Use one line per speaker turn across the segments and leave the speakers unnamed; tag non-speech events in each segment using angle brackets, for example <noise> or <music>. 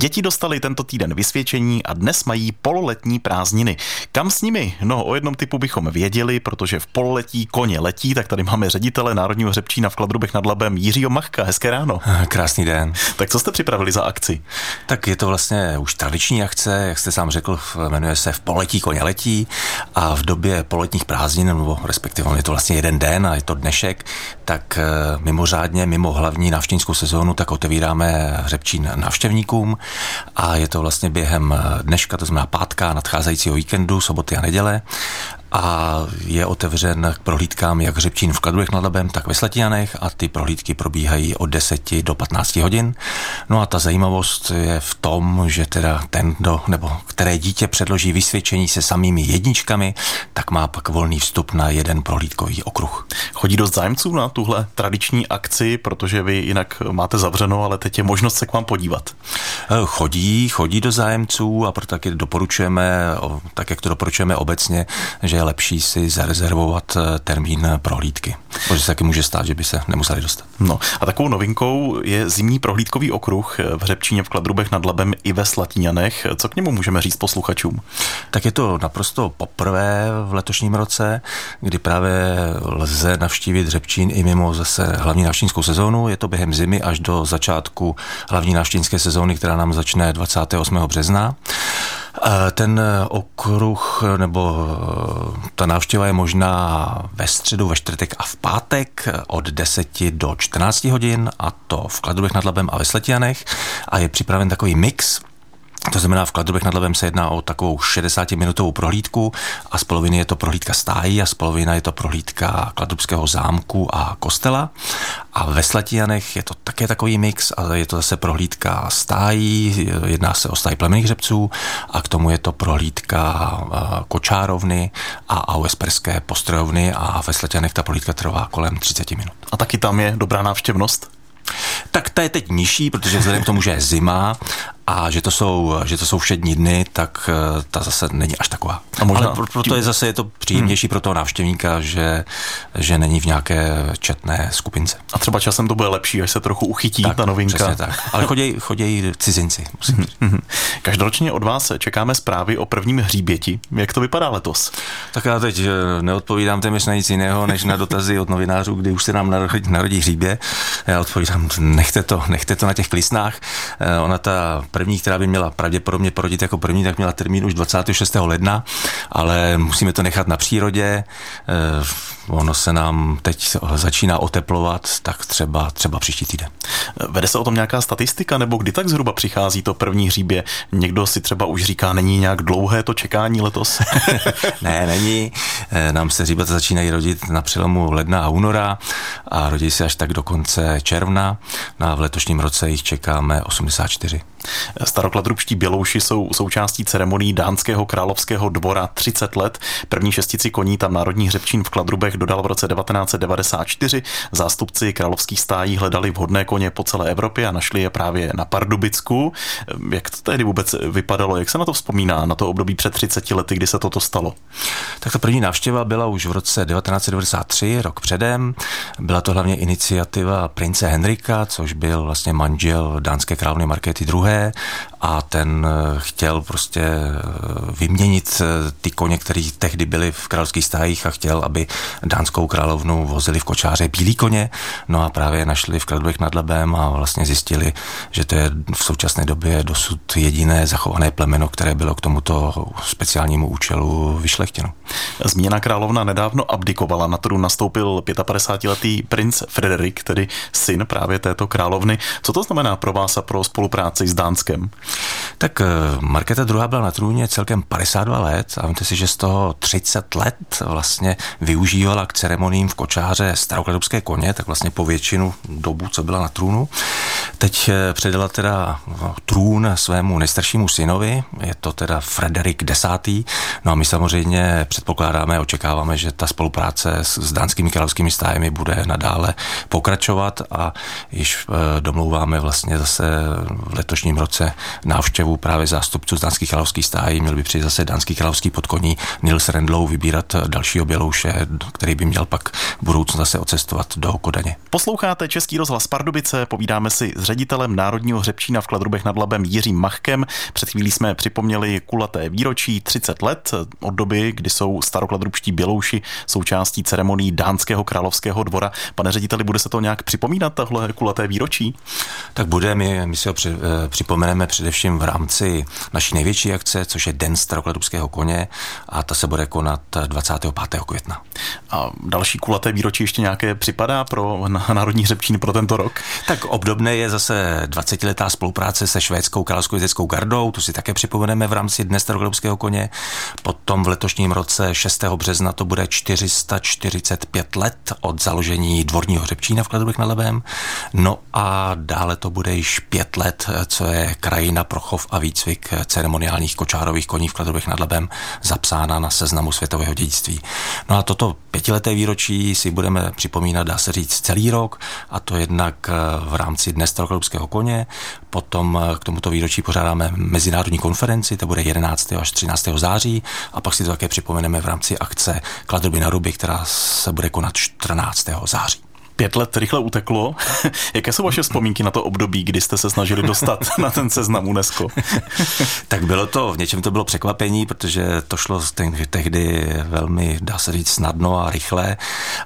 Děti dostali tento týden vysvědčení a dnes mají pololetní prázdniny. Kam s nimi? No, o jednom typu bychom věděli, protože v pololetí koně letí, tak tady máme ředitele Národního hřebčína v Kladrubech nad Labem Jiřího Machka. Hezké ráno.
Krásný den.
Tak co jste připravili za akci?
Tak je to vlastně už tradiční akce, jak jste sám řekl, jmenuje se v poletí koně letí a v době poletních prázdnin, nebo respektive je to vlastně jeden den a je to dnešek, tak eh, mimořádně mimo hlavní návštěvnickou sezónu, tak otevíráme hřebčín návštěvníkům a je to vlastně během dneška, to znamená pátka nadcházejícího víkendu, soboty a neděle a je otevřen k prohlídkám jak Řepčín v Kladrubech nad Labem, tak ve Slatianech a ty prohlídky probíhají od 10 do 15 hodin. No a ta zajímavost je v tom, že teda ten, do, nebo které dítě předloží vysvědčení se samými jedničkami, tak má pak volný vstup na jeden prohlídkový okruh.
Chodí dost zájemců na tuhle tradiční akci, protože vy jinak máte zavřeno, ale teď je možnost se k vám podívat.
Eh, chodí, chodí do zájemců a proto taky doporučujeme, tak jak to doporučujeme obecně, že je lepší si zarezervovat eh, termín prohlídky. Protože se taky může stát, že by se nemuseli dostat.
No a takovou novinkou je zimní prohlídkový okruh v Hřebčíně v Kladrubech nad Labem i ve Slatíňanech. Co k němu můžeme říct posluchačům?
Tak je to naprosto poprvé v letošním roce, kdy právě lze navštívit Hřebčín i mimo zase hlavní návštěvnickou sezónu. Je to během zimy až do začátku hlavní návštěvnické sezóny, která nám začne 28. března. Ten okruh nebo ta návštěva je možná ve středu, ve čtvrtek a v pátek od 10 do 14 hodin a to v Kladrubech nad Labem a ve Sletianech a je připraven takový mix to znamená, v Kladrubech nad Labem se jedná o takovou 60-minutovou prohlídku a z poloviny je to prohlídka stájí a z poloviny je to prohlídka Kladrubského zámku a kostela. A ve Slatianech je to také takový mix, ale je to zase prohlídka stájí, jedná se o stáj plemených hřebců a k tomu je to prohlídka eh, kočárovny a AUSperské postrojovny a ve Slatianech ta prohlídka trvá kolem 30 minut.
A taky tam je dobrá návštěvnost?
Tak ta je teď nižší, protože vzhledem k tomu, že je zima a že to jsou, že to jsou všední dny, tak eh, ta zase není až taková. A možná, Ale proto je zase je to příjemnější hmm. pro toho návštěvníka, že, že není v nějaké četné skupince.
A třeba časem to bude lepší, až se trochu uchytí
tak,
ta novinka.
tak. Ale chodí, <laughs> chodí cizinci. Musím
hmm. Každoročně od vás čekáme zprávy o prvním hříběti. Jak to vypadá letos?
Tak já teď eh, neodpovídám téměř na nic jiného, než na dotazy od novinářů, kdy už se nám narodí, narodí hříbě. Já odpovídám, nechte to, nechte to na těch klisnách. Eh, ona ta první, která by měla pravděpodobně porodit jako první, tak měla termín už 26. ledna, ale musíme to nechat na přírodě. Eh, ono se nám teď začíná oteplovat, tak třeba, třeba příští týden.
Vede se o tom nějaká statistika, nebo kdy tak zhruba přichází to první hříbě? Někdo si třeba už říká, není nějak dlouhé to čekání letos? <laughs>
ne, není. Eh, nám se hříbata začínají rodit na přelomu ledna a února a rodí se až tak do konce června. No a v letošním roce jich čekáme 84.
Starokladrubští bělouši jsou součástí ceremonií dánského královského dvora 30 let. První šestici koní tam Národní hřebčín v Kladrubech dodal v roce 1994. Zástupci královských stájí hledali vhodné koně po celé Evropě a našli je právě na Pardubicku. Jak to tehdy vůbec vypadalo? Jak se na to vzpomíná, na to období před 30 lety, kdy se toto stalo?
Tak ta první návštěva byla už v roce 1993, rok předem. Byla to hlavně iniciativa prince Henrika, což byl vlastně manžel dánské královny Markéty II a ten eh, chtěl prostě eh, vyměnit eh, ty koně, které tehdy byly v královských stájích a chtěl, aby dánskou královnu vozili v kočáře bílí koně. No a právě našli v Kladbech nad Lebem a vlastně zjistili, že to je v současné době dosud jediné zachované plemeno, které bylo k tomuto speciálnímu účelu vyšlechtěno.
Zmíněná královna nedávno abdikovala, na trůn nastoupil 55-letý princ Frederik, tedy syn právě této královny. Co to znamená pro vás a pro spolupráci s Dánskem?
Tak eh, Markéta II. byla na trůně celkem 52 let a víte si, že z toho 30 let vlastně využívala k ceremoním v kočáře starokladovské koně, tak vlastně po většinu dobu, co byla na trůnu. Teď eh, předala teda no, trůn svému nejstaršímu synovi, je to teda Frederik X. No a my samozřejmě předpokládáme, očekáváme, že ta spolupráce s, s dánskými královskými stájemi bude nadále pokračovat a již eh, domlouváme vlastně zase v letošním roce návštěvu právě zástupců z dánských královských stájí. Měl by přijít zase dánský královský podkoní Nils Rendlow vybírat dalšího bělouše, který by měl pak v budoucnu zase ocestovat do Kodaně.
Posloucháte Český rozhlas Pardubice, povídáme si s ředitelem Národního hřebčína v Kladrubech nad Labem Jiřím Machkem. Před chvílí jsme připomněli kulaté výročí 30 let od doby, kdy jsou starokladrubští bělouši součástí ceremonií dánského královského dvora. Pane řediteli, bude se to nějak připomínat, tohle kulaté výročí?
Tak bude, my, my si ho při, eh, připomeneme především v rámci naší největší akce, což je Den starokladrubského koně a ta se bude konat 25. května.
A další kulaté výročí ještě nějaké připadá pro Národní hřebčín pro tento rok?
Tak obdobné je zase 20-letá spolupráce se švédskou královskou jezdeckou gardou, tu si také připomeneme v rámci Dne starokladrubského koně. Potom v letošním roce 6. března to bude 445 let od založení dvorního hřebčína v Kladrubech na Levém. No a dále to bude již pět let, co je krajina pro chov a výcvik ceremoniálních kočárových koní v Kladrubech nad Labem zapsána na seznamu světového dědictví. No a toto pětileté výročí si budeme připomínat, dá se říct, celý rok, a to jednak v rámci Dne starokladrubského koně, potom k tomuto výročí pořádáme mezinárodní konferenci, to bude 11. až 13. září, a pak si to také připomeneme v rámci akce Kladruby na ruby, která se bude konat 14. září.
Pět let rychle uteklo. <laughs> Jaké jsou vaše vzpomínky na to období, kdy jste se snažili dostat na ten seznam UNESCO? <laughs>
tak bylo to, v něčem to bylo překvapení, protože to šlo tehdy velmi, dá se říct, snadno a rychle.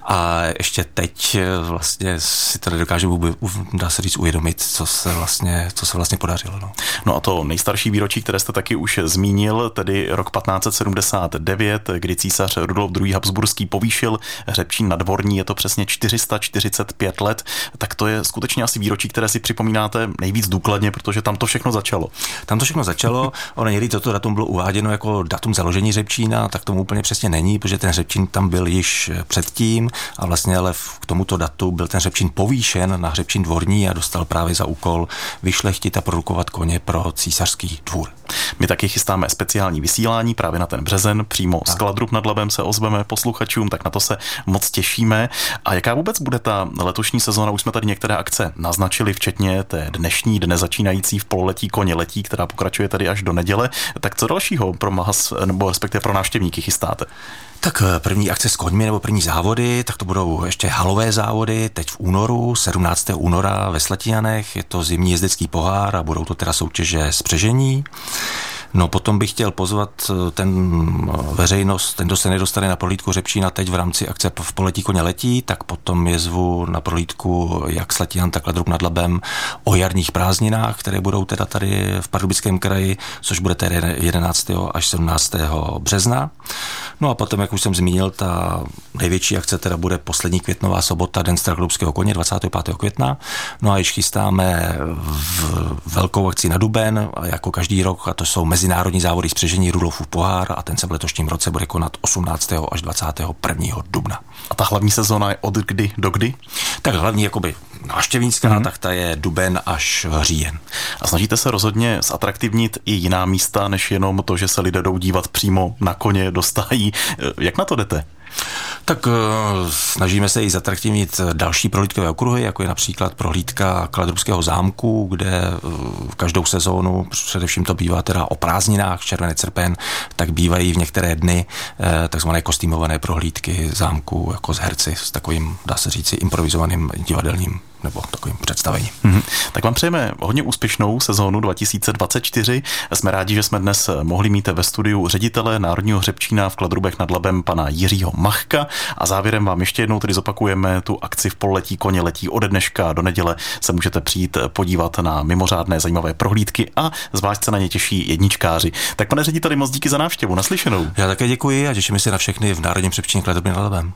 A ještě teď vlastně si to nedokážu, dá se říct, uvědomit, co se vlastně, co se vlastně podařilo. No.
no a to nejstarší výročí, které jste taky už zmínil, tedy rok 1579, kdy císař Rudolf II. Habsburský povýšil hřebčín na dvorní, je to přesně 440 45 let, tak to je skutečně asi výročí, které si připomínáte nejvíc důkladně, protože tam to všechno začalo.
Tam to všechno začalo, <laughs> ono někdy toto datum bylo uváděno jako datum založení Řepčína, tak tomu úplně přesně není, protože ten Řepčín tam byl již předtím a vlastně ale k tomuto datu byl ten Řepčín povýšen na Řepčín dvorní a dostal právě za úkol vyšlechtit a produkovat koně pro císařský dvůr.
My taky chystáme speciální vysílání právě na ten březen, přímo tak. z Kladrub nad Labem se ozveme posluchačům, tak na to se moc těšíme. A jaká vůbec bude ta letošní sezóna? Už jsme tady některé akce naznačili, včetně té dnešní dne začínající v pololetí koně letí, která pokračuje tady až do neděle. Tak co dalšího pro Mahas, nebo respektive pro návštěvníky chystáte?
Tak eh, první akce s koňmi nebo první závody, tak to budou ještě halové závody, teď v únoru, 17. února ve Slatianech, je to zimní jezdecký pohár a budou to teda soutěže spřežení. No potom bych chtěl pozvat eh, ten eh, veřejnost, ten, kdo se nedostane na prohlídku Řepčína teď v rámci akce v poletí koně letí, tak potom je zvu na prohlídku jak Slatian, tak Ladrub nad Labem o jarních prázdninách, které budou teda tady v Pardubickém kraji, což bude tedy 11. až 17. března. No a potom, jak už jsem zmínil, ta největší akce teda bude poslední květnová sobota, Den Strachlubského koně 25. května. No a již chystáme v velkou akci na Duben, jako každý rok, a to jsou mezinárodní závody spřežení Rudolfův pohár a ten se v letošním roce bude konat 18. až 21. dubna.
A ta hlavní sezóna je od kdy do kdy?
Tak hlavní jakoby návštěvnická, mm-hmm. tak ta je duben až říjen.
A snažíte se rozhodně zatraktivnit i jiná místa, než jenom to, že se lidé jdou dívat přímo na koně do stájí. Jak na to jdete?
Tak uh, snažíme se i zatraktivnit další prohlídkové okruhy, jako je například prohlídka Kladrubského zámku, kde uh, každou sezónu, především to bývá teda o prázdninách, červený srpen, tak bývají v některé dny takzvané kostýmované prohlídky zámku jako z herci s takovým, dá se říci, improvizovaným divadelním nebo takovým představením. Mm-hmm.
Tak vám přejeme hodně úspěšnou sezónu 2024. Jsme rádi, že jsme dnes mohli mít ve studiu ředitele Národního hřebčína v Kladrubech nad Labem pana Jiřího Machka a závěrem vám ještě jednou tedy zopakujeme tu akci v poletí koně letí ode dneška do neděle se můžete přijít podívat na mimořádné zajímavé prohlídky a zvlášť se na ně těší jedničkáři. Tak pane řediteli, moc díky za návštěvu, naslyšenou.
Já také děkuji a těšíme se na všechny v Národním hřebčíně Kladrubě nad Labem.